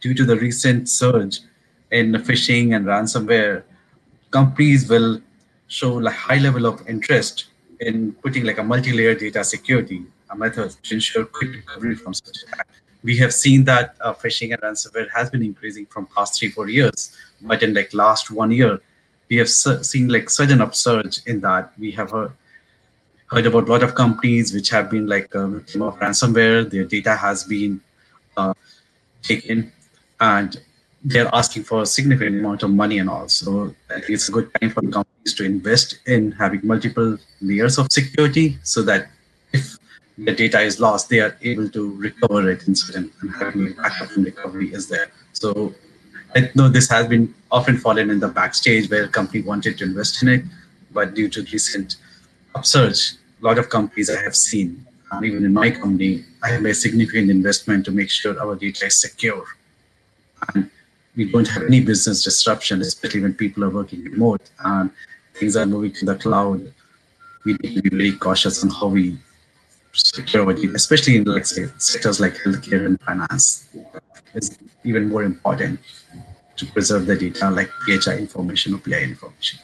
due to the recent surge in phishing and ransomware, companies will show a high level of interest in putting like a multi-layer data security a method to ensure quick recovery from such attack. We have seen that uh, phishing and ransomware has been increasing from past three, four years, but in like last one year, we have seen like sudden upsurge in that. We have heard, heard about a lot of companies which have been like uh, of ransomware. Their data has been uh, taken, and they're asking for a significant amount of money and all. So it's a good time for companies to invest in having multiple layers of security so that if the data is lost, they are able to recover it incident and having backup and recovery is there. So I know this has been often fallen in the backstage where a company wanted to invest in it, but due to recent upsurge, a lot of companies I have seen, and even in my company, I have made significant investment to make sure our data is secure. We don't have any business disruption, especially when people are working remote and things are moving to the cloud. We need to be very cautious on how we security, especially in like say sectors like healthcare and finance, is even more important to preserve the data like PHI information or PI information.